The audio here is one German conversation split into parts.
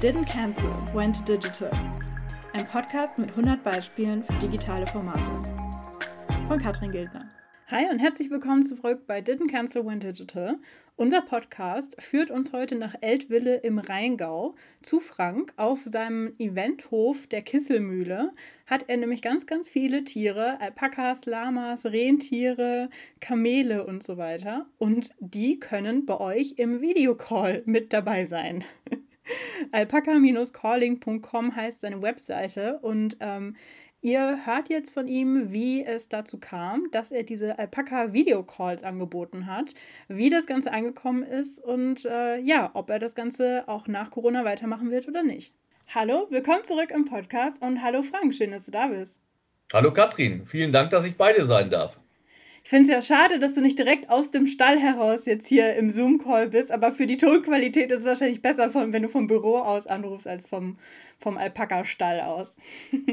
Didn't Cancel, Went Digital. Ein Podcast mit 100 Beispielen für digitale Formate. Von Katrin Gildner. Hi und herzlich willkommen zurück bei Didn't Cancel Went Digital. Unser Podcast führt uns heute nach Eltville im Rheingau zu Frank. Auf seinem Eventhof der Kisselmühle hat er nämlich ganz, ganz viele Tiere, Alpakas, Lamas, Rentiere, Kamele und so weiter. Und die können bei euch im Videocall mit dabei sein. Alpaka-calling.com heißt seine Webseite und ähm, Ihr hört jetzt von ihm, wie es dazu kam, dass er diese Alpaka-Video-Calls angeboten hat, wie das Ganze angekommen ist und äh, ja, ob er das Ganze auch nach Corona weitermachen wird oder nicht. Hallo, willkommen zurück im Podcast und hallo Frank, schön, dass du da bist. Hallo Katrin, vielen Dank, dass ich bei dir sein darf. Ich finde es ja schade, dass du nicht direkt aus dem Stall heraus jetzt hier im Zoom-Call bist, aber für die Tonqualität ist es wahrscheinlich besser, von, wenn du vom Büro aus anrufst, als vom, vom Alpaka-Stall aus.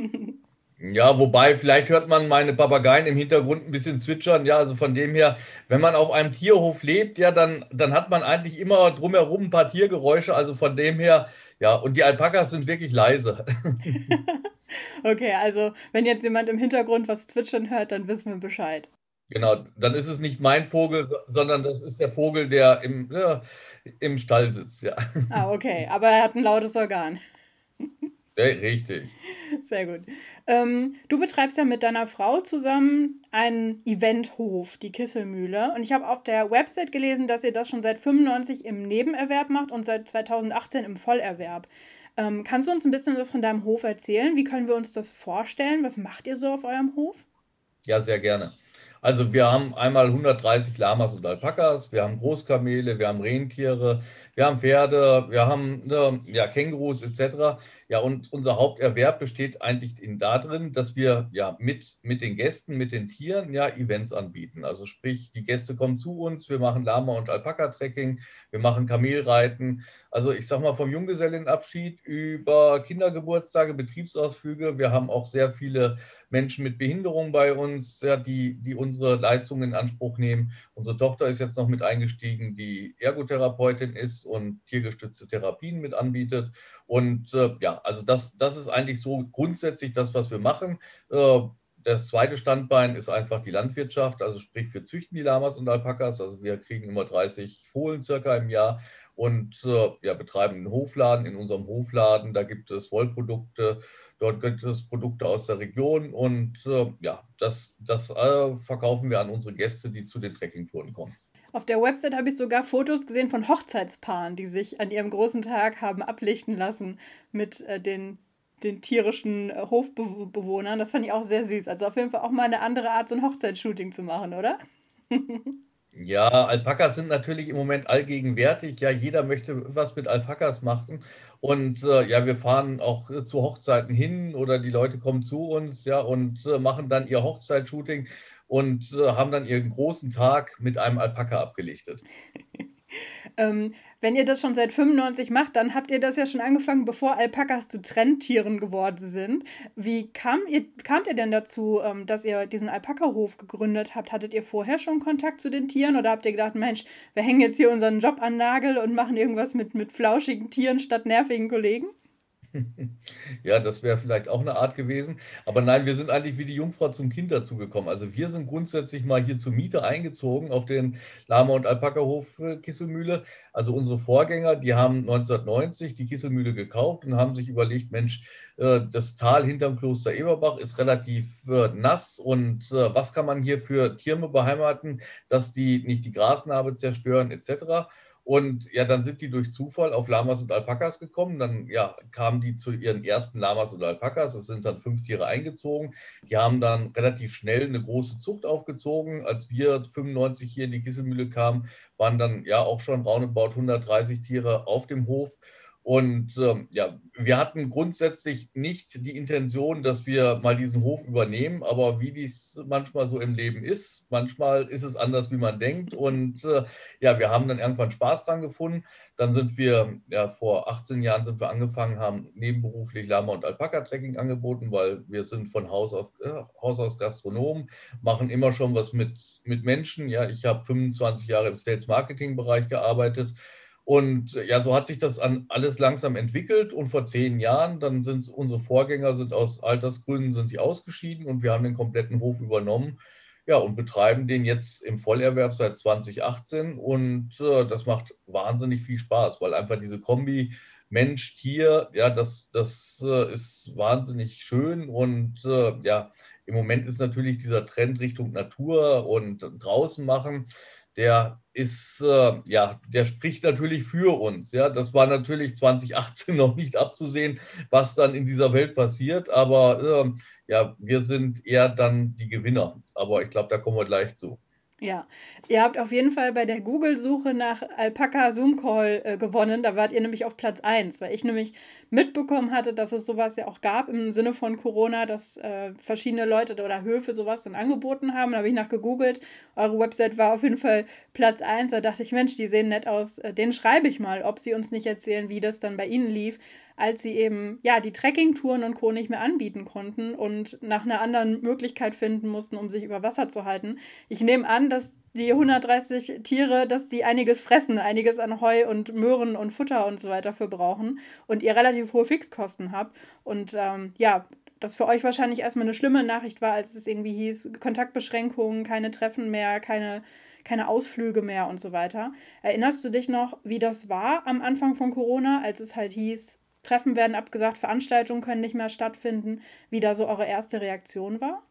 Ja, wobei, vielleicht hört man meine Papageien im Hintergrund ein bisschen zwitschern. Ja, also von dem her, wenn man auf einem Tierhof lebt, ja, dann, dann hat man eigentlich immer drumherum ein paar Tiergeräusche. Also von dem her, ja, und die Alpakas sind wirklich leise. okay, also wenn jetzt jemand im Hintergrund was zwitschern hört, dann wissen wir Bescheid. Genau, dann ist es nicht mein Vogel, sondern das ist der Vogel, der im, ja, im Stall sitzt, ja. Ah, okay, aber er hat ein lautes Organ. Ja, richtig. Sehr gut. Ähm, du betreibst ja mit deiner Frau zusammen einen Eventhof, die Kisselmühle. Und ich habe auf der Website gelesen, dass ihr das schon seit 95 im Nebenerwerb macht und seit 2018 im Vollerwerb. Ähm, kannst du uns ein bisschen von deinem Hof erzählen? Wie können wir uns das vorstellen? Was macht ihr so auf eurem Hof? Ja, sehr gerne. Also wir haben einmal 130 Lamas und Alpakas, wir haben Großkamele, wir haben Rentiere, wir haben Pferde, wir haben ne, ja, Kängurus etc. Ja, und unser Haupterwerb besteht eigentlich in darin, dass wir ja mit, mit den Gästen, mit den Tieren ja Events anbieten. Also sprich, die Gäste kommen zu uns, wir machen Lama- und Alpaka-Trekking, wir machen Kamelreiten. Also ich sag mal vom Junggesellenabschied über Kindergeburtstage, Betriebsausflüge. Wir haben auch sehr viele Menschen mit Behinderung bei uns, ja, die, die unsere Leistungen in Anspruch nehmen. Unsere Tochter ist jetzt noch mit eingestiegen, die Ergotherapeutin ist und tiergestützte Therapien mit anbietet. Und äh, ja, also das, das ist eigentlich so grundsätzlich das, was wir machen. Äh, das zweite Standbein ist einfach die Landwirtschaft, also sprich wir züchten die Lamas und Alpakas. Also wir kriegen immer 30 Fohlen circa im Jahr und äh, ja, betreiben einen Hofladen. In unserem Hofladen, da gibt es Wollprodukte, Dort gibt es Produkte aus der Region und äh, ja, das, das äh, verkaufen wir an unsere Gäste, die zu den Trekkingtouren kommen. Auf der Website habe ich sogar Fotos gesehen von Hochzeitspaaren, die sich an ihrem großen Tag haben ablichten lassen mit äh, den, den tierischen äh, Hofbewohnern. Das fand ich auch sehr süß. Also auf jeden Fall auch mal eine andere Art, so ein Hochzeitsshooting zu machen, oder? Ja, Alpakas sind natürlich im Moment allgegenwärtig. Ja, jeder möchte was mit Alpakas machen. Und äh, ja, wir fahren auch äh, zu Hochzeiten hin oder die Leute kommen zu uns, ja, und äh, machen dann ihr Hochzeitsshooting und äh, haben dann ihren großen Tag mit einem Alpaka abgelichtet. ähm, wenn ihr das schon seit 95 macht, dann habt ihr das ja schon angefangen, bevor Alpakas zu Trendtieren geworden sind. Wie kam ihr, kamt ihr denn dazu, ähm, dass ihr diesen Alpaka-Hof gegründet habt? Hattet ihr vorher schon Kontakt zu den Tieren oder habt ihr gedacht, Mensch, wir hängen jetzt hier unseren Job an Nagel und machen irgendwas mit, mit flauschigen Tieren statt nervigen Kollegen? Ja, das wäre vielleicht auch eine Art gewesen. Aber nein, wir sind eigentlich wie die Jungfrau zum Kind dazugekommen. Also wir sind grundsätzlich mal hier zur Miete eingezogen auf den Lama- und Alpaka-Hof äh, Kisselmühle. Also unsere Vorgänger, die haben 1990 die Kisselmühle gekauft und haben sich überlegt, Mensch, äh, das Tal hinterm Kloster Eberbach ist relativ äh, nass und was kann man hier für Tiere beheimaten, dass die nicht die Grasnarbe zerstören etc. Und ja, dann sind die durch Zufall auf Lamas und Alpakas gekommen. Dann ja, kamen die zu ihren ersten Lamas und Alpakas. Es sind dann fünf Tiere eingezogen. Die haben dann relativ schnell eine große Zucht aufgezogen. Als wir 95 hier in die Kisselmühle kamen, waren dann ja auch schon roundabout 130 Tiere auf dem Hof. Und ähm, ja, wir hatten grundsätzlich nicht die Intention, dass wir mal diesen Hof übernehmen, aber wie dies manchmal so im Leben ist, manchmal ist es anders, wie man denkt. Und äh, ja, wir haben dann irgendwann Spaß dran gefunden. Dann sind wir, ja, vor 18 Jahren sind wir angefangen, haben nebenberuflich Lama- und Alpaka-Trekking angeboten, weil wir sind von Haus, auf, äh, Haus aus Gastronomen, machen immer schon was mit, mit Menschen. Ja, ich habe 25 Jahre im Sales-Marketing-Bereich gearbeitet Und ja, so hat sich das an alles langsam entwickelt. Und vor zehn Jahren, dann sind unsere Vorgänger sind aus Altersgründen sind sie ausgeschieden und wir haben den kompletten Hof übernommen. Ja, und betreiben den jetzt im Vollerwerb seit 2018. Und äh, das macht wahnsinnig viel Spaß, weil einfach diese Kombi Mensch, Tier, ja, das, das äh, ist wahnsinnig schön. Und äh, ja, im Moment ist natürlich dieser Trend Richtung Natur und draußen machen der ist, äh, ja, der spricht natürlich für uns. Ja, das war natürlich 2018 noch nicht abzusehen, was dann in dieser Welt passiert, aber äh, ja, wir sind eher dann die Gewinner. Aber ich glaube, da kommen wir gleich zu. Ja, ihr habt auf jeden Fall bei der Google-Suche nach Alpaca Zoom Call äh, gewonnen. Da wart ihr nämlich auf Platz 1, weil ich nämlich mitbekommen hatte, dass es sowas ja auch gab im Sinne von Corona, dass äh, verschiedene Leute oder Höfe sowas dann angeboten haben. Da habe ich nach gegoogelt. Eure Website war auf jeden Fall Platz 1. Da dachte ich, Mensch, die sehen nett aus. Äh, den schreibe ich mal, ob sie uns nicht erzählen, wie das dann bei ihnen lief als sie eben ja die Trekkingtouren und Co. nicht mehr anbieten konnten und nach einer anderen Möglichkeit finden mussten, um sich über Wasser zu halten. Ich nehme an, dass die 130 Tiere, dass die einiges fressen, einiges an Heu und Möhren und Futter und so weiter für brauchen und ihr relativ hohe Fixkosten habt. Und ähm, ja, das für euch wahrscheinlich erstmal eine schlimme Nachricht war, als es irgendwie hieß, Kontaktbeschränkungen, keine Treffen mehr, keine, keine Ausflüge mehr und so weiter. Erinnerst du dich noch, wie das war am Anfang von Corona, als es halt hieß, Treffen werden abgesagt, Veranstaltungen können nicht mehr stattfinden, wie da so eure erste Reaktion war?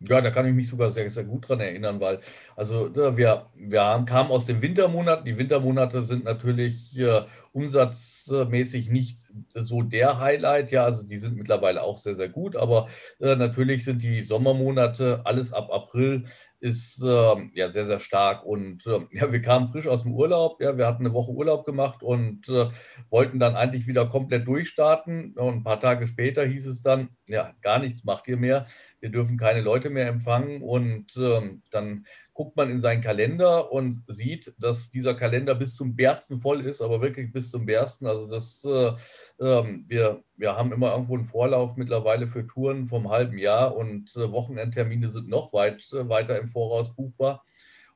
Ja, da kann ich mich sogar sehr, sehr gut dran erinnern, weil also ne, wir, wir kamen aus den Wintermonaten. Die Wintermonate sind natürlich äh, umsatzmäßig nicht so der Highlight. Ja, also die sind mittlerweile auch sehr, sehr gut, aber äh, natürlich sind die Sommermonate alles ab April ist äh, ja sehr, sehr stark. Und äh, ja, wir kamen frisch aus dem Urlaub. Ja, wir hatten eine Woche Urlaub gemacht und äh, wollten dann eigentlich wieder komplett durchstarten. Und ein paar Tage später hieß es dann, ja, gar nichts macht ihr mehr. Wir dürfen keine Leute mehr empfangen. Und ähm, dann guckt man in seinen Kalender und sieht, dass dieser Kalender bis zum Bersten voll ist, aber wirklich bis zum Bersten. Also das äh, ähm, wir, wir haben immer irgendwo einen Vorlauf mittlerweile für Touren vom halben Jahr und äh, Wochenendtermine sind noch weit äh, weiter im Voraus buchbar.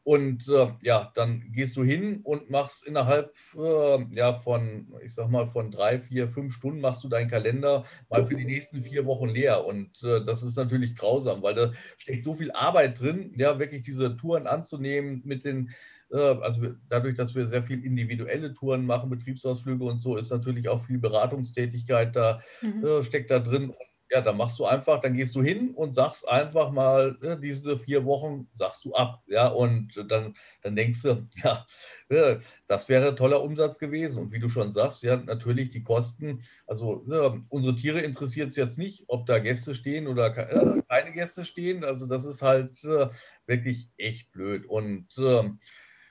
Und äh, ja, dann gehst du hin und machst innerhalb äh, ja, von, ich sag mal, von drei, vier, fünf Stunden machst du deinen Kalender mal für die nächsten vier Wochen leer. Und äh, das ist natürlich grausam, weil da steckt so viel Arbeit drin, ja, wirklich diese Touren anzunehmen mit den äh, also dadurch, dass wir sehr viel individuelle Touren machen, Betriebsausflüge und so, ist natürlich auch viel Beratungstätigkeit da, mhm. Äh, steckt da drin. Ja, dann machst du einfach, dann gehst du hin und sagst einfach mal, äh, diese vier Wochen sagst du ab. Ja, und dann, dann denkst du, ja, das wäre toller Umsatz gewesen. Und wie du schon sagst, ja, natürlich die Kosten. Also ja, unsere Tiere interessiert es jetzt nicht, ob da Gäste stehen oder keine Gäste stehen. Also das ist halt wirklich echt blöd. Und ähm,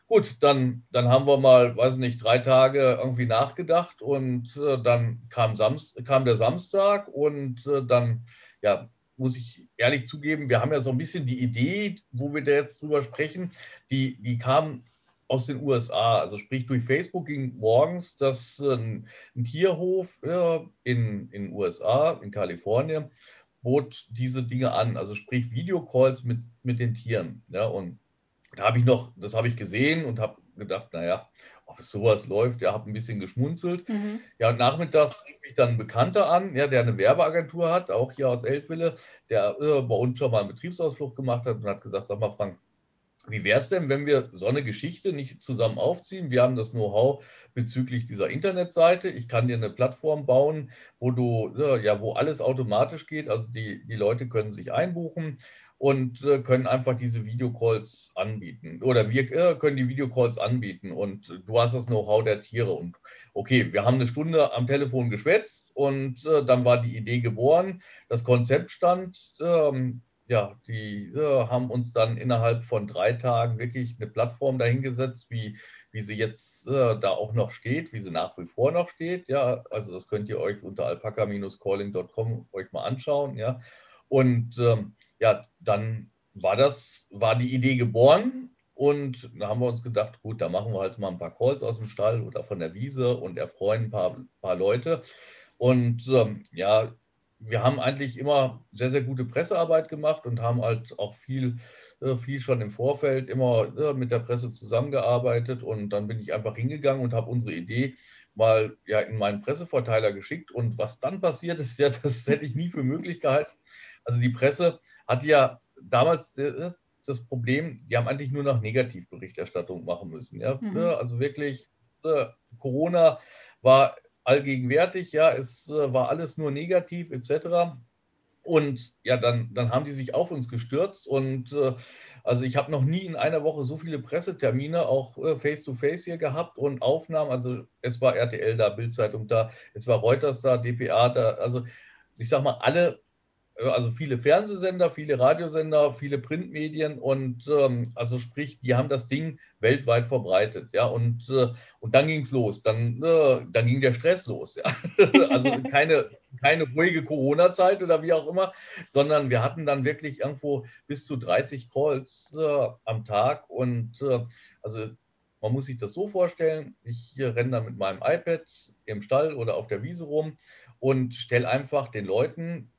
Gut, dann, dann haben wir mal, weiß nicht, drei Tage irgendwie nachgedacht und äh, dann kam, Samst, kam der Samstag und äh, dann, ja, muss ich ehrlich zugeben, wir haben ja so ein bisschen die Idee, wo wir da jetzt drüber sprechen, die, die kam aus den USA. Also sprich, durch Facebook ging morgens, dass äh, ein, ein Tierhof ja, in den USA, in Kalifornien, bot diese Dinge an. Also sprich Videocalls mit, mit den Tieren. Ja, und da habe ich noch, das habe ich gesehen und habe gedacht, naja, ob es sowas läuft, ja, habe ein bisschen geschmunzelt. Mhm. Ja, und nachmittags rief mich dann ein Bekannter an, ja, der eine Werbeagentur hat, auch hier aus Eltville, der äh, bei uns schon mal einen Betriebsausflug gemacht hat und hat gesagt, sag mal, Frank, wie wäre es denn, wenn wir so eine Geschichte nicht zusammen aufziehen? Wir haben das Know-how bezüglich dieser Internetseite. Ich kann dir eine Plattform bauen, wo du, ja, wo alles automatisch geht. Also die, die Leute können sich einbuchen und äh, können einfach diese Videocalls anbieten. Oder wir äh, können die Videocalls anbieten und du hast das Know-how der Tiere. Und okay, wir haben eine Stunde am Telefon geschwätzt und äh, dann war die Idee geboren. Das Konzept stand. Ähm, ja, die äh, haben uns dann innerhalb von drei Tagen wirklich eine Plattform dahingesetzt, wie, wie sie jetzt äh, da auch noch steht, wie sie nach wie vor noch steht. Ja, also das könnt ihr euch unter alpaca-calling.com euch mal anschauen. Ja, und ähm, ja, dann war das, war die Idee geboren und da haben wir uns gedacht, gut, da machen wir halt mal ein paar Calls aus dem Stall oder von der Wiese und erfreuen ein paar, paar Leute. Und ähm, ja, wir haben eigentlich immer sehr, sehr gute Pressearbeit gemacht und haben halt auch viel äh, viel schon im Vorfeld immer äh, mit der Presse zusammengearbeitet und dann bin ich einfach hingegangen und habe unsere Idee mal ja in meinen Presseverteiler geschickt und was dann passiert ist, ja, das hätte ich nie für möglich gehalten. Also die Presse hat ja damals äh, das Problem, die haben eigentlich nur noch Negativberichterstattung machen müssen. Ja? Mhm. Also wirklich, äh, Corona war allgegenwärtig, ja, es äh, war alles nur negativ etc. Und ja, dann, dann haben die sich auf uns gestürzt und äh, also ich habe noch nie in einer Woche so viele Pressetermine, auch face-to-face -face hier gehabt und Aufnahmen. Also es war RTL da, Bildzeitung da, es war Reuters da, DPA da. Also ich sage mal, alle äh, also viele Fernsehsender, viele Radiosender, viele Printmedien und ähm, also sprich, die haben das Ding weltweit verbreitet, ja, und, äh, und dann ging es los, dann, äh, dann ging der Stress los, ja. also keine, keine ruhige Corona-Zeit oder wie auch immer, sondern wir hatten dann wirklich irgendwo bis zu 30 Calls äh, am Tag und äh, also man muss sich das so vorstellen, ich renne da mit meinem iPad im Stall oder auf der Wiese rum und stelle einfach den Leuten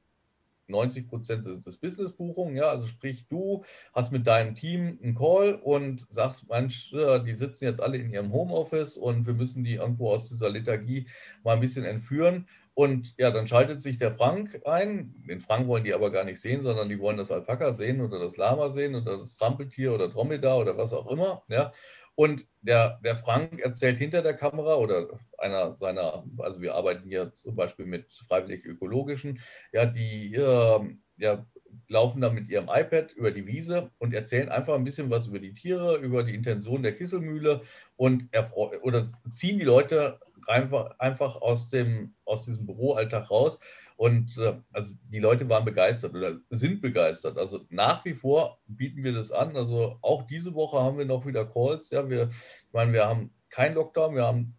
90 Prozent des Business-Buchungen. Ja, also sprich, du hast mit deinem Team einen Call und sagst, Mensch, die sitzen jetzt alle in ihrem Homeoffice und wir müssen die irgendwo aus dieser Lethargie mal ein bisschen entführen. Und ja, dann schaltet sich der Frank ein. Den Frank wollen die aber gar nicht sehen, sondern die wollen das Alpaka sehen oder das Lama sehen oder das Trampeltier oder Dromedar oder was auch immer. Ja. Und der, der Frank erzählt hinter der Kamera oder einer seiner, also wir arbeiten hier zum Beispiel mit freiwillig ökologischen, ja, die äh, ja, laufen dann mit ihrem iPad über die Wiese und erzählen einfach ein bisschen was über die Tiere, über die Intention der Kisselmühle und oder ziehen die Leute einfach, einfach aus, dem, aus diesem Büroalltag raus und äh, also die Leute waren begeistert oder sind begeistert. Also nach wie vor bieten wir das an. Also auch diese Woche haben wir noch wieder Calls. Ja, wir, ich meine, wir haben keinen Lockdown, wir haben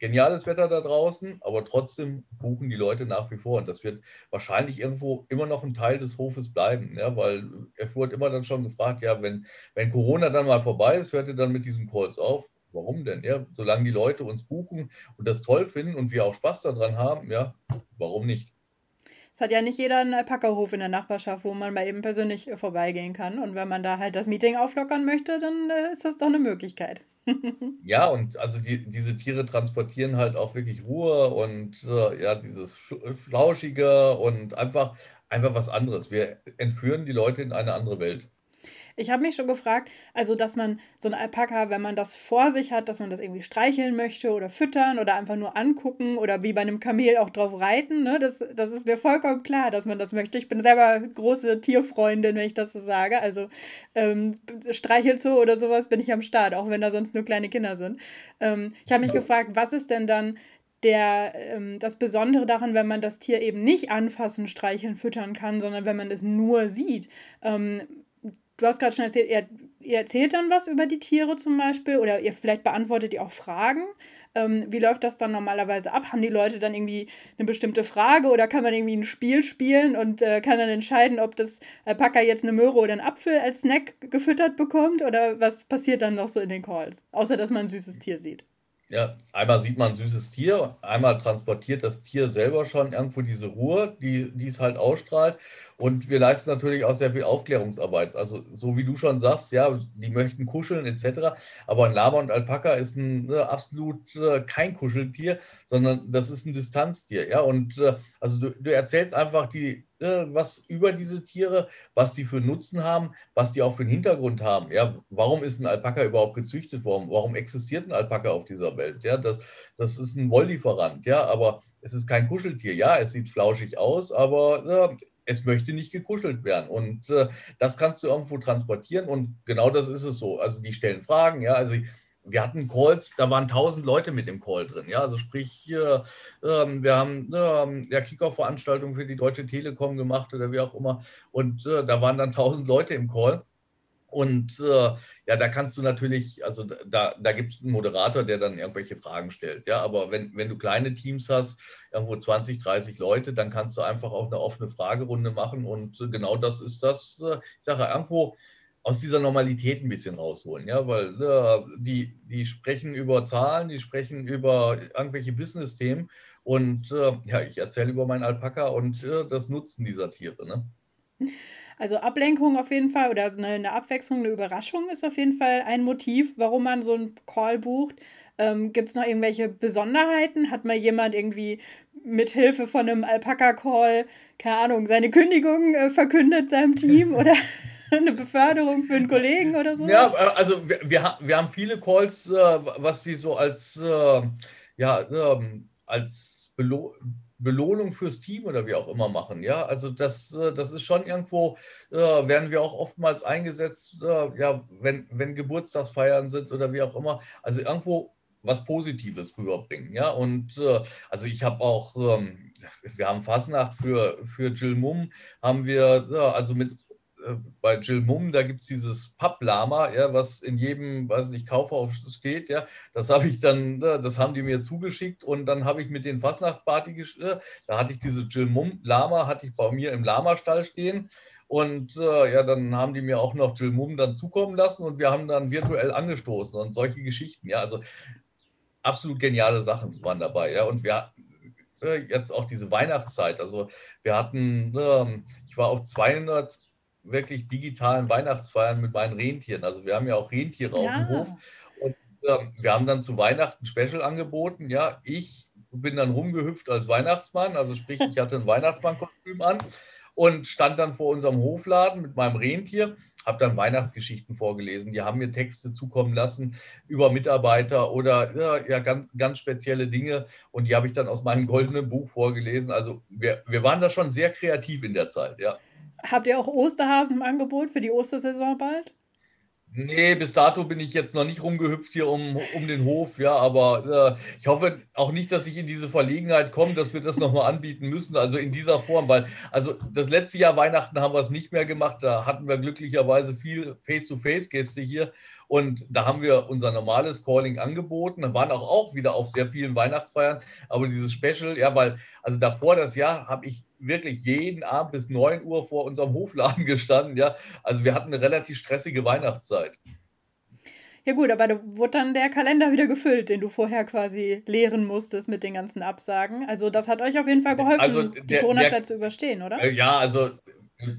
geniales Wetter da draußen, aber trotzdem buchen die Leute nach wie vor. Und das wird wahrscheinlich irgendwo immer noch ein Teil des Hofes bleiben, ja, weil es wurde immer dann schon gefragt, ja, wenn, wenn Corona dann mal vorbei ist, hört ihr dann mit diesen Calls auf? Warum denn? Ja, solange die Leute uns buchen und das toll finden und wir auch Spaß daran haben, ja, warum nicht? Es hat ja nicht jeder einen Alpaka-Hof in der Nachbarschaft, wo man mal eben persönlich vorbeigehen kann. Und wenn man da halt das Meeting auflockern möchte, dann äh, ist das doch eine Möglichkeit. ja, und also die, diese Tiere transportieren halt auch wirklich Ruhe und äh, ja, dieses Flauschige und einfach, einfach was anderes. Wir entführen die Leute in eine andere Welt. Ich habe mich schon gefragt, also dass man so ein Alpaka, wenn man das vor sich hat, dass man das irgendwie streicheln möchte oder füttern oder einfach nur angucken oder wie bei einem Kamel auch drauf reiten, ne? das, das ist mir vollkommen klar, dass man das möchte. Ich bin selber große Tierfreundin, wenn ich das so sage. Also ähm, Streichelzoo oder sowas bin ich am Start, auch wenn da sonst nur kleine Kinder sind. Ähm, ich habe mich gefragt, was ist denn dann der, ähm, das Besondere daran, wenn man das Tier eben nicht anfassen, streicheln, füttern kann, sondern wenn man es nur sieht. Ähm, du hast gerade schon erzählt, ihr, ihr, erzählt dann was über die Tiere zum Beispiel oder ihr vielleicht beantwortet ihr auch Fragen. Ähm, wie läuft das dann normalerweise ab? Haben die Leute dann irgendwie eine bestimmte Frage oder kann man irgendwie ein Spiel spielen und äh, kann dann entscheiden, ob das Alpaka jetzt eine Möhre oder einen Apfel als Snack gefüttert bekommt oder was passiert dann noch so in den Calls? Außer dass man ein süßes Tier sieht. Ja, einmal sieht man ein süßes Tier, einmal transportiert das Tier selber schon irgendwo diese Ruhe, die, die es halt ausstrahlt. Und wir leisten natürlich auch sehr viel Aufklärungsarbeit. Also, so wie du schon sagst, ja, die möchten kuscheln etc. Aber ein Lama und Alpaka ist ein ne, absolut äh, kein Kuscheltier, sondern das ist ein Distanztier. Ja, und äh, also du, du, erzählst einfach die, äh, was über diese Tiere, was die für Nutzen haben, was die auch für einen Hintergrund haben. Ja, warum ist ein Alpaka überhaupt gezüchtet worden? Warum existiert ein Alpaka auf dieser Welt? Ja, das, das ist ein Wolllieferant. Ja, aber es ist kein Kuscheltier. Ja, es sieht flauschig aus, aber es möchte nicht gekuschelt werden. Und äh, das kannst du irgendwo transportieren und genau das ist es so. Also die stellen Fragen, ja, also wir hatten Calls, da waren tausend Leute mit im Call drin, ja, also sprich, äh, äh, wir haben äh, ja Kickoff-Veranstaltungen für die Deutsche Telekom gemacht oder wie auch immer und äh, da waren dann tausend Leute im Call und äh, ja, da kannst du natürlich, also da, da gibt es einen Moderator, der dann irgendwelche Fragen stellt. Ja, aber wenn, wenn du kleine Teams hast, irgendwo 20, 30 Leute, dann kannst du einfach auch eine offene Fragerunde machen. Und äh, genau das ist das, ich sage, irgendwo aus dieser Normalität ein bisschen rausholen, ja, weil äh, die, die sprechen über Zahlen, die sprechen über irgendwelche Business-Themen und äh, ja, ich erzähle über meinen Alpaka und äh, das Nutzen dieser Tiere. Ne? Also Ablenkung auf jeden Fall oder eine, eine Abwechslung, eine Überraschung ist auf jeden Fall ein Motiv, warum man so einen Call bucht. Ähm, Gibt es noch irgendwelche Besonderheiten? Hat mal jemand irgendwie mit Hilfe von einem Alpaka-Call, keine Ahnung, seine Kündigung äh, verkündet seinem Team oder eine Beförderung für einen Kollegen oder so? Ja, äh, also wir, wir, wir haben viele Calls, äh, was die so als, äh, ja, ähm, als Belo Belohnung fürs Team oder wie auch immer machen. Ja, also das, äh, das ist schon irgendwo, äh, werden wir auch oftmals eingesetzt, äh, ja, wenn, wenn Geburtstagsfeiern sind oder wie auch immer. Also irgendwo was Positives rüberbringen. Ja, und äh, also ich habe auch, ähm, wir haben Fasnacht für, für Jill Mum, haben wir, ja, also mit äh, bei Jill Mum, da gibt es dieses Papplama, ja, was in jedem, weiß nicht, Kaufhaus steht, ja, das habe ich dann, das haben die mir zugeschickt und dann habe ich mit den Fastnachtsparty, äh, da hatte ich diese Jill Mum Lama, hatte ich bei mir im Lama-Stall stehen und äh, ja, dann haben die mir auch noch Jill Mum dann zukommen lassen und wir haben dann virtuell angestoßen und solche Geschichten, ja, also absolut geniale Sachen waren dabei. Ja, und wir hatten äh, jetzt auch diese Weihnachtszeit. Also wir hatten, äh, ich war auf 200 wirklich digitalen Weihnachtsfeiern mit meinen Rentieren. Also wir haben ja auch Rentiere ja. auf dem Hof. Und äh, wir haben dann zu Weihnachten Special angeboten. Ja, ich bin dann rumgehüpft als Weihnachtsmann. Also sprich, ich hatte ein Weihnachtsmannkostüm an und stand dann vor unserem Hofladen mit meinem Rentier habe dann Weihnachtsgeschichten vorgelesen. Die haben mir Texte zukommen lassen über Mitarbeiter oder ja, ja ganz, ganz spezielle Dinge. Und die habe ich dann aus meinem goldenen Buch vorgelesen. Also wir, wir waren da schon sehr kreativ in der Zeit, ja. Habt ihr auch Osterhasen im Angebot für die Ostersaison bald? Nee, bis dato bin ich jetzt noch nicht rumgehüpft hier um, um den Hof, ja, aber äh, ich hoffe auch nicht, dass ich in diese Verlegenheit komme, dass wir das nochmal anbieten müssen, also in dieser Form, weil, also das letzte Jahr Weihnachten haben wir es nicht mehr gemacht, da hatten wir glücklicherweise viel Face-to-Face-Gäste hier und da haben wir unser normales Calling angeboten, da waren auch, auch wieder auf sehr vielen Weihnachtsfeiern, aber dieses Special, ja, weil, also davor das Jahr habe ich wirklich jeden Abend bis 9 Uhr vor unserem Hofladen gestanden. Ja, also wir hatten eine relativ stressige Weihnachtszeit. Ja gut, aber da wurde dann der Kalender wieder gefüllt, den du vorher quasi leeren musstest mit den ganzen Absagen. Also das hat euch auf jeden Fall geholfen, also der, die Corona-Zeit zu überstehen, oder? Äh, ja, also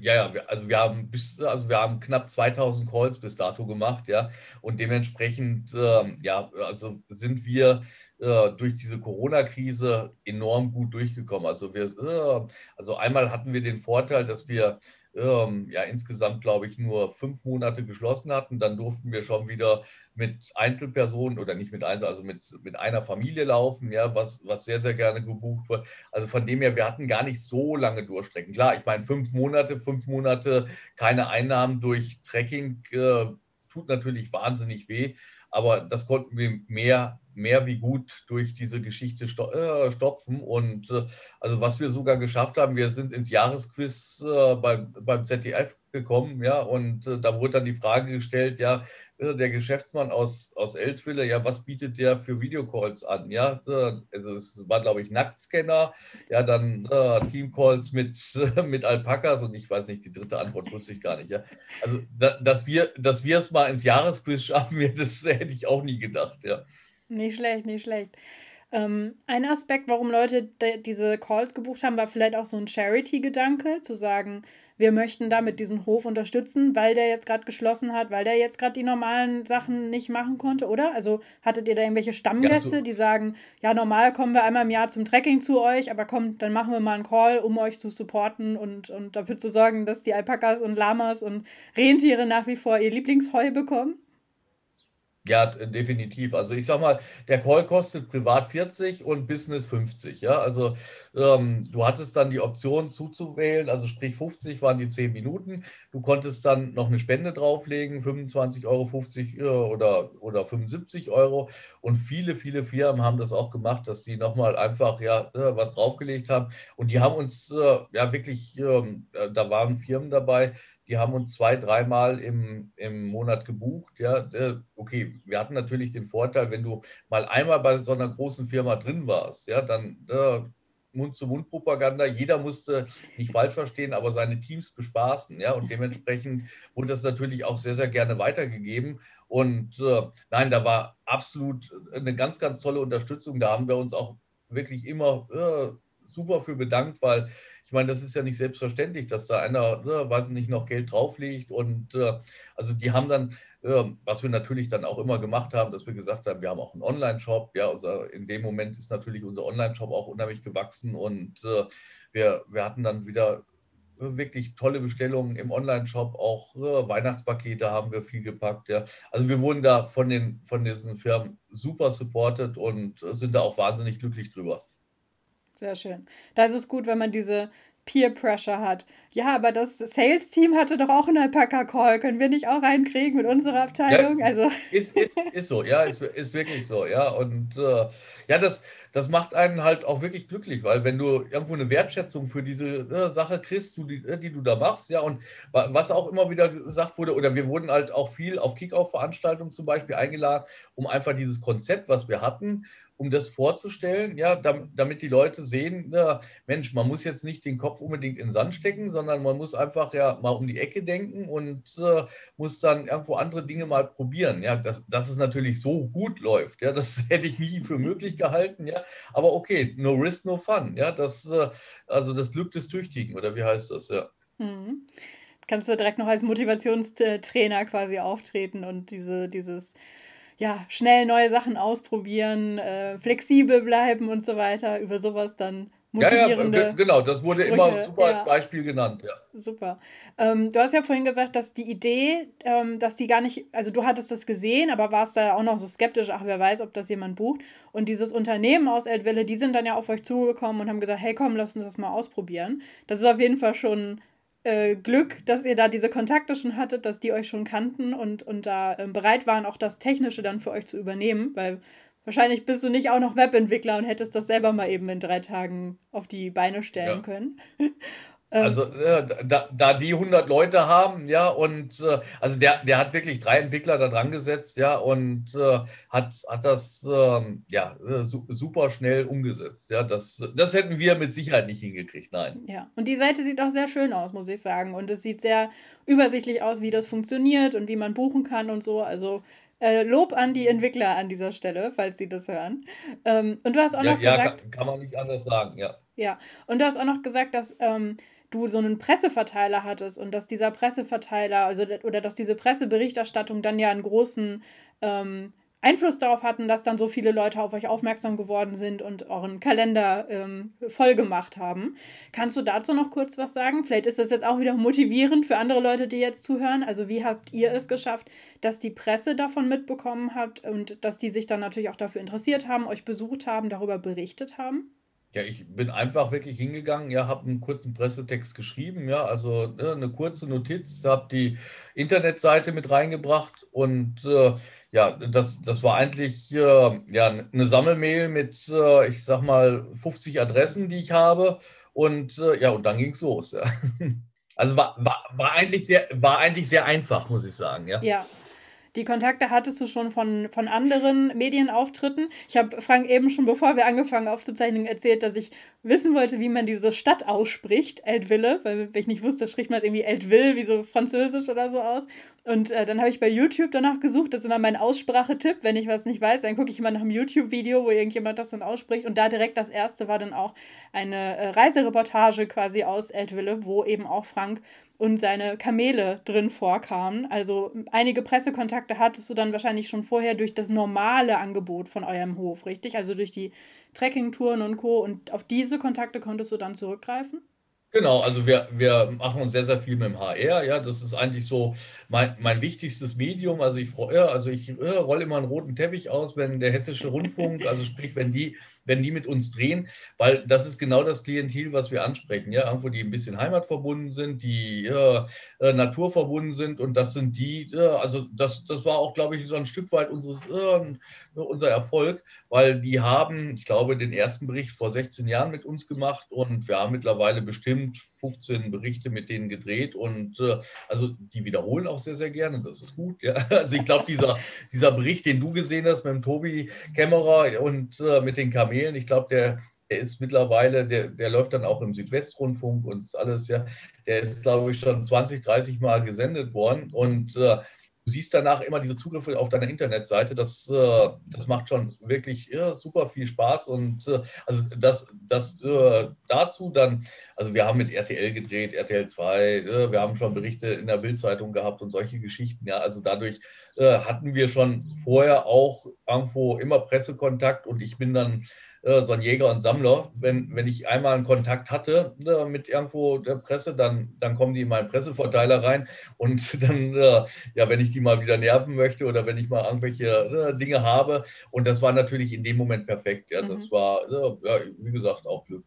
ja, ja, also wir haben bis, also wir haben knapp 2000 Calls bis dato gemacht, ja, und dementsprechend, ähm, ja, also sind wir äh, durch diese Corona-Krise enorm gut durchgekommen. Also wir, äh, also einmal hatten wir den Vorteil, dass wir ähm, ja insgesamt, glaube ich, nur fünf Monate geschlossen hatten. Dann durften wir schon wieder mit Einzelpersonen oder nicht mit Einzel, also mit, mit einer Familie laufen, ja, was, was sehr, sehr gerne gebucht wird. Also von dem her, wir hatten gar nicht so lange Durchstrecken. Klar, ich meine, fünf Monate, fünf Monate keine Einnahmen durch Trekking äh, tut natürlich wahnsinnig weh, aber das konnten wir mehr mehr wie gut durch diese Geschichte äh, stopfen. Und äh, also was wir sogar geschafft haben, wir sind ins Jahresquiz äh, beim, beim ZDF gekommen, ja, und äh, da wurde dann die Frage gestellt, ja, äh, der Geschäftsmann aus, aus Eltville, ja, was bietet der für Videocalls an? Ja, äh, also es war, glaube ich, Nacktscanner, ja, dann Teamcalls mit, mit Alpakas und ich weiß nicht, die dritte Antwort wusste ich gar nicht, ja. Also, da, dass wir dass wir es mal ins Jahresquiz schaffen, das hätte ich auch nie gedacht, ja. Nicht schlecht, nicht schlecht. Ähm, ein Aspekt, warum Leute diese Calls gebucht haben, war vielleicht auch so ein Charity-Gedanke, zu sagen, wir möchten damit diesen Hof unterstützen, weil der jetzt gerade geschlossen hat, weil der jetzt gerade die normalen Sachen nicht machen konnte, oder? Also hattet ihr da irgendwelche Stammgäste, ja, so. die sagen, ja, normal kommen wir einmal im Jahr zum Trekking zu euch, aber kommt, dann machen wir mal einen Call, um euch zu supporten und, und dafür zu sorgen, dass die Alpakas und Lamas und Rentiere nach wie vor ihr Lieblingsheu bekommen? Ja, definitiv. Also ich sag mal, der Call kostet privat 40 und Business 50. Ja, also ähm, du hattest dann die Option zuzuwählen, also sprich 50 waren die 10 Minuten. Du konntest dann noch eine Spende drauflegen, 25 Euro, 50 äh, oder, oder 75 Euro. Und viele, viele Firmen haben das auch gemacht, dass die nochmal einfach ja äh, was draufgelegt haben. Und die haben uns äh, ja wirklich, ähm, äh, da waren Firmen dabei, die haben uns zwei, dreimal im, im Monat gebucht. Ja, okay, wir hatten natürlich den Vorteil, wenn du mal einmal bei so einer großen Firma drin warst, ja, dann äh, Mund-zu-Mund-Propaganda. Jeder musste, nicht falsch verstehen, aber seine Teams bespaßen. Ja, und dementsprechend wurde das natürlich auch sehr, sehr gerne weitergegeben. Und äh, nein, da war absolut eine ganz, ganz tolle Unterstützung. Da haben wir uns auch wirklich immer äh, super für bedankt, weil meine, das ist ja nicht selbstverständlich, dass da einer, ne, weiß nicht, noch Geld drauflegt. Und äh, also die haben dann, äh, was wir natürlich dann auch immer gemacht haben, dass wir gesagt haben, wir haben auch einen Online-Shop. Ja, also in dem Moment ist natürlich unser Online-Shop auch unheimlich gewachsen und äh, wir, wir hatten dann wieder wirklich tolle Bestellungen im Online-Shop, auch äh, Weihnachtspakete haben wir viel gepackt. Ja. Also wir wurden da von, den, von diesen Firmen super supported und sind da auch wahnsinnig glücklich drüber. Sehr schön. Da ist es gut, wenn man diese Peer Pressure hat. Ja, aber das Sales-Team hatte doch auch einen Alpaka-Call. Können wir nicht auch reinkriegen mit unserer Abteilung? Ja, also. Ist, ist, ist so, ja, ist, ist wirklich so, ja. Und äh, ja, das, das macht einen halt auch wirklich glücklich, weil wenn du irgendwo eine Wertschätzung für diese äh, Sache kriegst, du, die, äh, die, du da machst, ja, und was auch immer wieder gesagt wurde, oder wir wurden halt auch viel auf Kick-Off-Veranstaltungen zum Beispiel eingeladen, um einfach dieses Konzept, was wir hatten, um das vorzustellen, ja, damit, die Leute sehen, ja, Mensch, man muss jetzt nicht den Kopf unbedingt in den Sand stecken, sondern man muss einfach ja mal um die Ecke denken und äh, muss dann irgendwo andere Dinge mal probieren. Ja, dass, dass es natürlich so gut läuft, ja, das hätte ich nie für möglich gehalten, ja. Aber okay, no risk, no fun, ja, das, äh, also das Glück des Tüchtigen, oder wie heißt das, ja. Mhm. Kannst du direkt noch als Motivationstrainer quasi auftreten und diese, dieses ja, schnell neue Sachen ausprobieren, äh, flexibel bleiben und so weiter, über sowas dann motivierende. Ja, ja genau, das wurde Sprüche. immer super ja. als Beispiel genannt, ja. Super. Ähm, du hast ja vorhin gesagt, dass die Idee, ähm, dass die gar nicht, also du hattest das gesehen, aber warst da auch noch so skeptisch, ach, wer weiß, ob das jemand bucht. Und dieses Unternehmen aus Eltville, die sind dann ja auf euch zugekommen und haben gesagt, hey komm, lass uns das mal ausprobieren. Das ist auf jeden Fall schon äh, Glück, dass ihr da diese Kontakte schon hattet, dass die euch schon kannten und, und da äh, bereit waren, auch das Technische dann für euch zu übernehmen, weil wahrscheinlich bist du nicht auch noch Webentwickler und hättest das selber mal eben in drei Tagen auf die Beine stellen ja. können. Ähm, also äh, da, da, die 100 Leute haben, ja, und äh, also der, der hat wirklich drei Entwickler da dran gesetzt, ja, und äh, hat, hat das ähm, ja äh, su super schnell umgesetzt. Ja, das, das hätten wir mit Sicherheit nicht hingekriegt, nein. Ja, und die Seite sieht auch sehr schön aus, muss ich sagen. Und es sieht sehr übersichtlich aus, wie das funktioniert und wie man buchen kann und so. Also äh, Lob an die Entwickler an dieser Stelle, falls sie das hören. Ähm, und du hast auch ja, noch ja, gesagt. Kann, kann man nicht anders sagen, ja. Ja, und du hast auch noch gesagt, dass ähm, du so einen Presseverteiler hattest und dass dieser Presseverteiler, also oder dass diese Presseberichterstattung dann ja einen großen ähm, Einfluss darauf hatten, dass dann so viele Leute auf euch aufmerksam geworden sind und euren Kalender ähm, voll gemacht haben. Kannst du dazu noch kurz was sagen? Vielleicht ist das jetzt auch wieder motivierend für andere Leute, die jetzt zuhören. Also wie habt ihr es geschafft, dass die Presse davon mitbekommen habt und dass die sich dann natürlich auch dafür interessiert haben, euch besucht haben, darüber berichtet haben? Ja, ich bin einfach wirklich hingegangen, ja, habe einen kurzen Pressetext geschrieben, ja, also ne, eine kurze Notiz, habe die Internetseite mit reingebracht und äh, ja, das, das war eigentlich äh, ja, eine Sammelmail mit, äh, ich sag mal, 50 Adressen, die ich habe und äh, ja, und dann ging es los. Ja. Also war, war, war, eigentlich sehr, war eigentlich sehr einfach, muss ich sagen, ja. Ja, die Kontakte hattest du schon von, von anderen Medienauftritten. Ich habe Frank eben schon, bevor wir angefangen aufzuzeichnen, erzählt, dass ich wissen wollte, wie man diese Stadt ausspricht, Eltville, weil ich nicht wusste, spricht man irgendwie Eltville, wie so französisch oder so aus. Und äh, dann habe ich bei YouTube danach gesucht, das ist immer mein Aussprachetipp. Wenn ich was nicht weiß, dann gucke ich mal nach einem YouTube-Video, wo irgendjemand das dann ausspricht. Und da direkt das erste war dann auch eine äh, Reisereportage quasi aus Eltville, wo eben auch Frank und seine Kamele drin vorkamen. Also einige Pressekontakte hattest du dann wahrscheinlich schon vorher durch das normale Angebot von eurem Hof, richtig? Also durch die Trekkingtouren und Co. Und auf diese Kontakte konntest du dann zurückgreifen? Genau, also wir, wir machen uns sehr, sehr viel mit dem HR. Ja, das ist eigentlich so mein, mein wichtigstes Medium. Also ich freue, also ich äh, rolle immer einen roten Teppich aus, wenn der hessische Rundfunk, also sprich, wenn die wenn die mit uns drehen, weil das ist genau das Klientel, was wir ansprechen. Ja, irgendwo die ein bisschen heimatverbunden sind, die äh, naturverbunden sind und das sind die, äh, also das, das war auch, glaube ich, so ein Stück weit unseres, äh, unser Erfolg, weil die haben, ich glaube, den ersten Bericht vor 16 Jahren mit uns gemacht und wir haben mittlerweile bestimmt 15 Berichte mit denen gedreht und äh, also die wiederholen auch sehr, sehr gerne, das ist gut. Ja. Also ich glaube, dieser, dieser Bericht, den du gesehen hast mit dem Tobi Kämmerer und äh, mit den Kamelen, Kamelen. Ich glaube, der, der ist mittlerweile, der, der läuft dann auch im Südwestrundfunk und alles, ja. Der ist, glaube ich, schon 20, 30 Mal gesendet worden. Und äh, du siehst danach immer diese Zugriffe auf deiner Internetseite. Das, äh, das macht schon wirklich ja, super viel Spaß. Und äh, also das, das äh, dazu dann, also wir haben mit RTL gedreht, RTL 2, wir haben schon Berichte in der Bildzeitung gehabt und solche Geschichten. Ja, also dadurch äh, hatten wir schon vorher auch irgendwo immer Pressekontakt und ich bin dann äh, so ein Jäger und Sammler. Wenn, wenn ich einmal einen Kontakt hatte äh, mit irgendwo der Presse, dann, dann kommen die in meinen Presseverteiler rein und dann, äh, ja, wenn ich die mal wieder nerven möchte oder wenn ich mal irgendwelche äh, Dinge habe. Und das war natürlich in dem Moment perfekt. Ja, das mhm. war, ja, wie gesagt, auch Glück.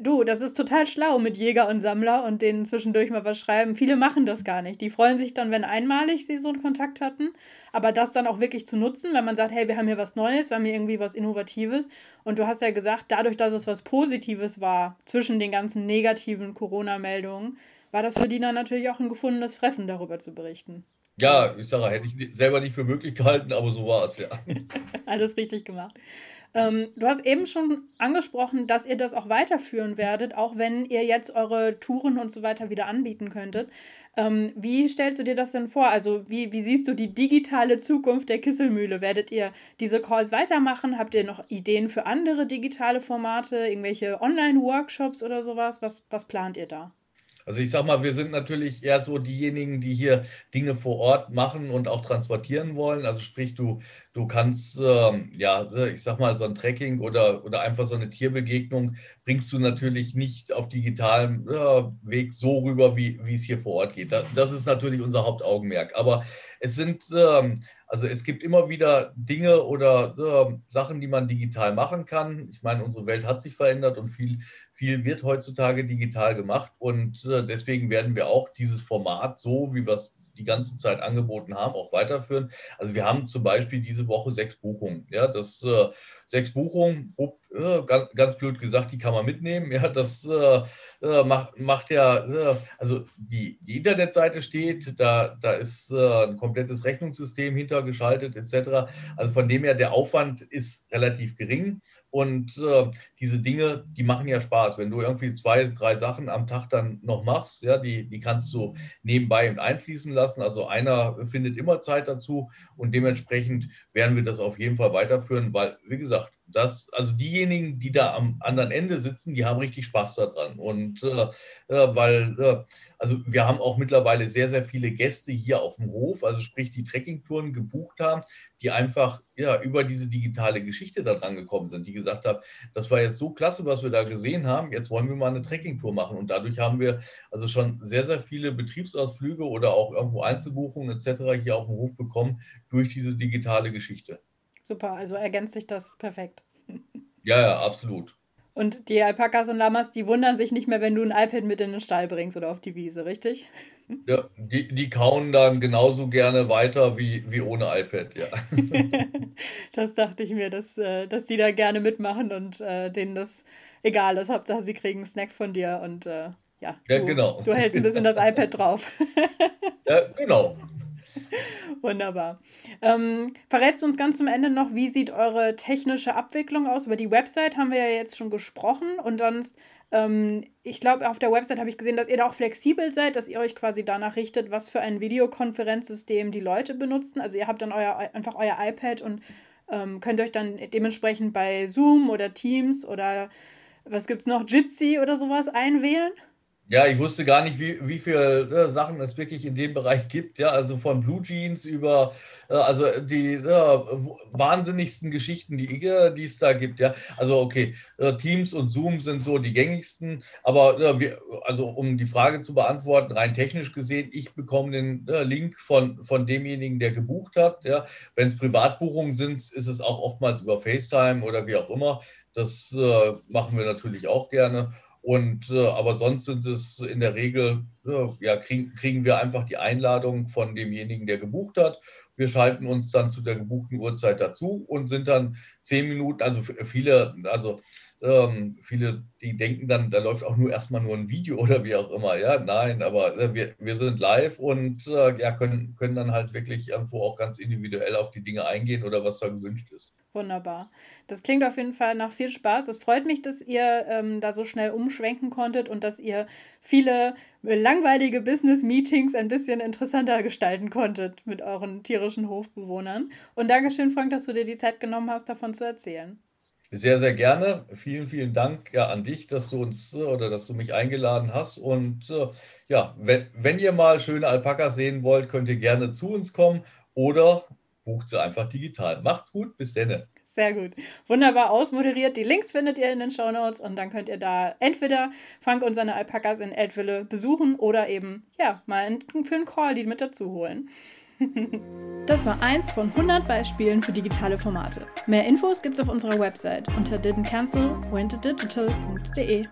Du, das ist total schlau mit Jäger und Sammler und denen zwischendurch mal was schreiben. Viele machen das gar nicht. Die freuen sich dann, wenn einmalig sie so einen Kontakt hatten. Aber das dann auch wirklich zu nutzen, wenn man sagt, hey, wir haben hier was Neues, wir haben hier irgendwie was Innovatives. Und du hast ja gesagt, dadurch, dass es was Positives war zwischen den ganzen negativen Corona-Meldungen, war das für die dann natürlich auch ein gefundenes Fressen, darüber zu berichten. Ja, ich sage, hätte ich selber nicht für möglich gehalten, aber so war es ja. Alles richtig gemacht. Ähm, du hast eben schon angesprochen, dass ihr das auch weiterführen werdet, auch wenn ihr jetzt eure Touren und so weiter wieder anbieten könntet. Ähm, wie stellst du dir das denn vor? Also wie, wie siehst du die digitale Zukunft der Kisselmühle? Werdet ihr diese Calls weitermachen? Habt ihr noch Ideen für andere digitale Formate, irgendwelche Online-Workshops oder sowas? Was, was plant ihr da? Also ich sage mal, wir sind natürlich eher so diejenigen, die hier Dinge vor Ort machen und auch transportieren wollen. Also sprich, du, du kannst, ähm, ja, ich sag mal, so ein Tracking oder, oder einfach so eine Tierbegegnung bringst du natürlich nicht auf digitalem äh, Weg so rüber, wie, wie es hier vor Ort geht. Das, das ist natürlich unser Hauptaugenmerk. Aber es sind, ähm, also es gibt immer wieder Dinge oder äh, Sachen, die man digital machen kann. Ich meine, unsere Welt hat sich verändert und viel, viel wird heutzutage digital gemacht. Und äh, deswegen werden wir auch dieses Format so, wie wir es die ganze Zeit angeboten haben, auch weiterführen. Also wir haben zum Beispiel diese Woche sechs Buchungen. Ja, das äh, sechs Buchungen, äh, ganz, ganz, blöd gesagt, die kann man mitnehmen. Ja, das äh, äh macht, macht ja, äh, also die, die Internetseite steht, da, da ist äh, ein komplettes Rechnungssystem hintergeschaltet etc. Also von dem her, der Aufwand ist relativ gering. Und äh, diese Dinge, die machen ja Spaß. Wenn du irgendwie zwei, drei Sachen am Tag dann noch machst, ja, die, die kannst du nebenbei und einfließen lassen. Also einer findet immer Zeit dazu und dementsprechend werden wir das auf jeden Fall weiterführen, weil, wie gesagt, das, also diejenigen, die da am anderen Ende sitzen, die haben richtig Spaß daran. Und äh, äh, weil, äh, also wir haben auch mittlerweile sehr, sehr viele Gäste hier auf dem Hof, also sprich die Trekkingtouren gebucht haben, die einfach ja, über diese digitale Geschichte da dran gekommen sind, die gesagt haben, das war jetzt so klasse, was wir da gesehen haben, jetzt wollen wir mal eine Trekkingtour machen. Und dadurch haben wir also schon sehr, sehr viele Betriebsausflüge oder auch irgendwo Einzelbuchungen etc. hier auf dem Hof bekommen durch diese digitale Geschichte. Super, also ergänzt sich das perfekt. Ja, ja, absolut. Und die Alpakas und Lamas, die wundern sich nicht mehr, wenn du ein iPad mit in den Stall bringst oder auf die Wiese, richtig? Ja, die, die kauen dann genauso gerne weiter wie, wie ohne iPad, ja. das dachte ich mir, dass, äh, dass die da gerne mitmachen und äh, denen das egal ist. Hauptsache, sie kriegen einen Snack von dir und äh, ja, ja du, genau. du hältst ein bisschen das iPad drauf. ja, genau. Wunderbar. Ähm, verrätst du uns ganz zum Ende noch, wie sieht eure technische Abwicklung aus? Über die Website haben wir ja jetzt schon gesprochen und sonst, ähm, ich glaube, auf der Website habe ich gesehen, dass ihr da auch flexibel seid, dass ihr euch quasi danach richtet, was für ein Videokonferenzsystem die Leute benutzen. Also ihr habt dann euer, einfach euer iPad und ähm, könnt euch dann dementsprechend bei Zoom oder Teams oder was gibt es noch, Jitsi oder sowas einwählen. Ja, ich wusste gar nicht, wie, wie viele äh, Sachen es wirklich in dem Bereich gibt. Ja, also von Blue Jeans über äh, also die äh, wahnsinnigsten Geschichten, die, die es da gibt. Ja, also okay, äh, Teams und Zoom sind so die gängigsten. Aber äh, wir, also um die Frage zu beantworten, rein technisch gesehen, ich bekomme den äh, Link von, von demjenigen, der gebucht hat. Ja, wenn es Privatbuchungen sind, ist es auch oftmals über FaceTime oder wie auch immer. Das machen wir natürlich auch gerne. Und äh, aber sonst sind es in der Regel, äh, ja, krieg, kriegen wir einfach die Einladung von demjenigen, der gebucht hat. Wir schalten uns dann zu der gebuchten Uhrzeit dazu und sind dann zehn Minuten, also viele, also ähm, viele, die denken dann, da läuft auch nur erstmal nur ein Video oder wie auch immer. Ja, nein, aber äh, wir, wir sind live und äh, ja, können, können dann halt wirklich irgendwo auch ganz individuell auf die Dinge eingehen oder was da gewünscht ist. Wunderbar. Das klingt auf jeden Fall nach viel Spaß. Es freut mich, dass ihr ähm, da so schnell umschwenken konntet und dass ihr viele langweilige Business-Meetings ein bisschen interessanter gestalten konntet mit euren tierischen Hofbewohnern. Und Dankeschön, Frank, dass du dir die Zeit genommen hast, davon zu erzählen. Sehr, sehr gerne. Vielen, vielen Dank ja, an dich, dass du uns äh, oder dass du mich eingeladen hast. Und äh, ja, wenn, wenn ihr mal schöne Alpakas sehen wollt, könnt ihr gerne zu uns kommen oder bucht sie einfach digital. Macht's gut, bis dann. Sehr gut. Wunderbar ausmoderiert. Die Links findet ihr in den Show Notes und dann könnt ihr da entweder Frank und seine Alpakas in Eltville besuchen oder eben, ja, mal für einen Call die mit dazu holen. Das war eins von 100 Beispielen für digitale Formate. Mehr Infos gibt's auf unserer Website unter didn'tcancel.wentedigital.de.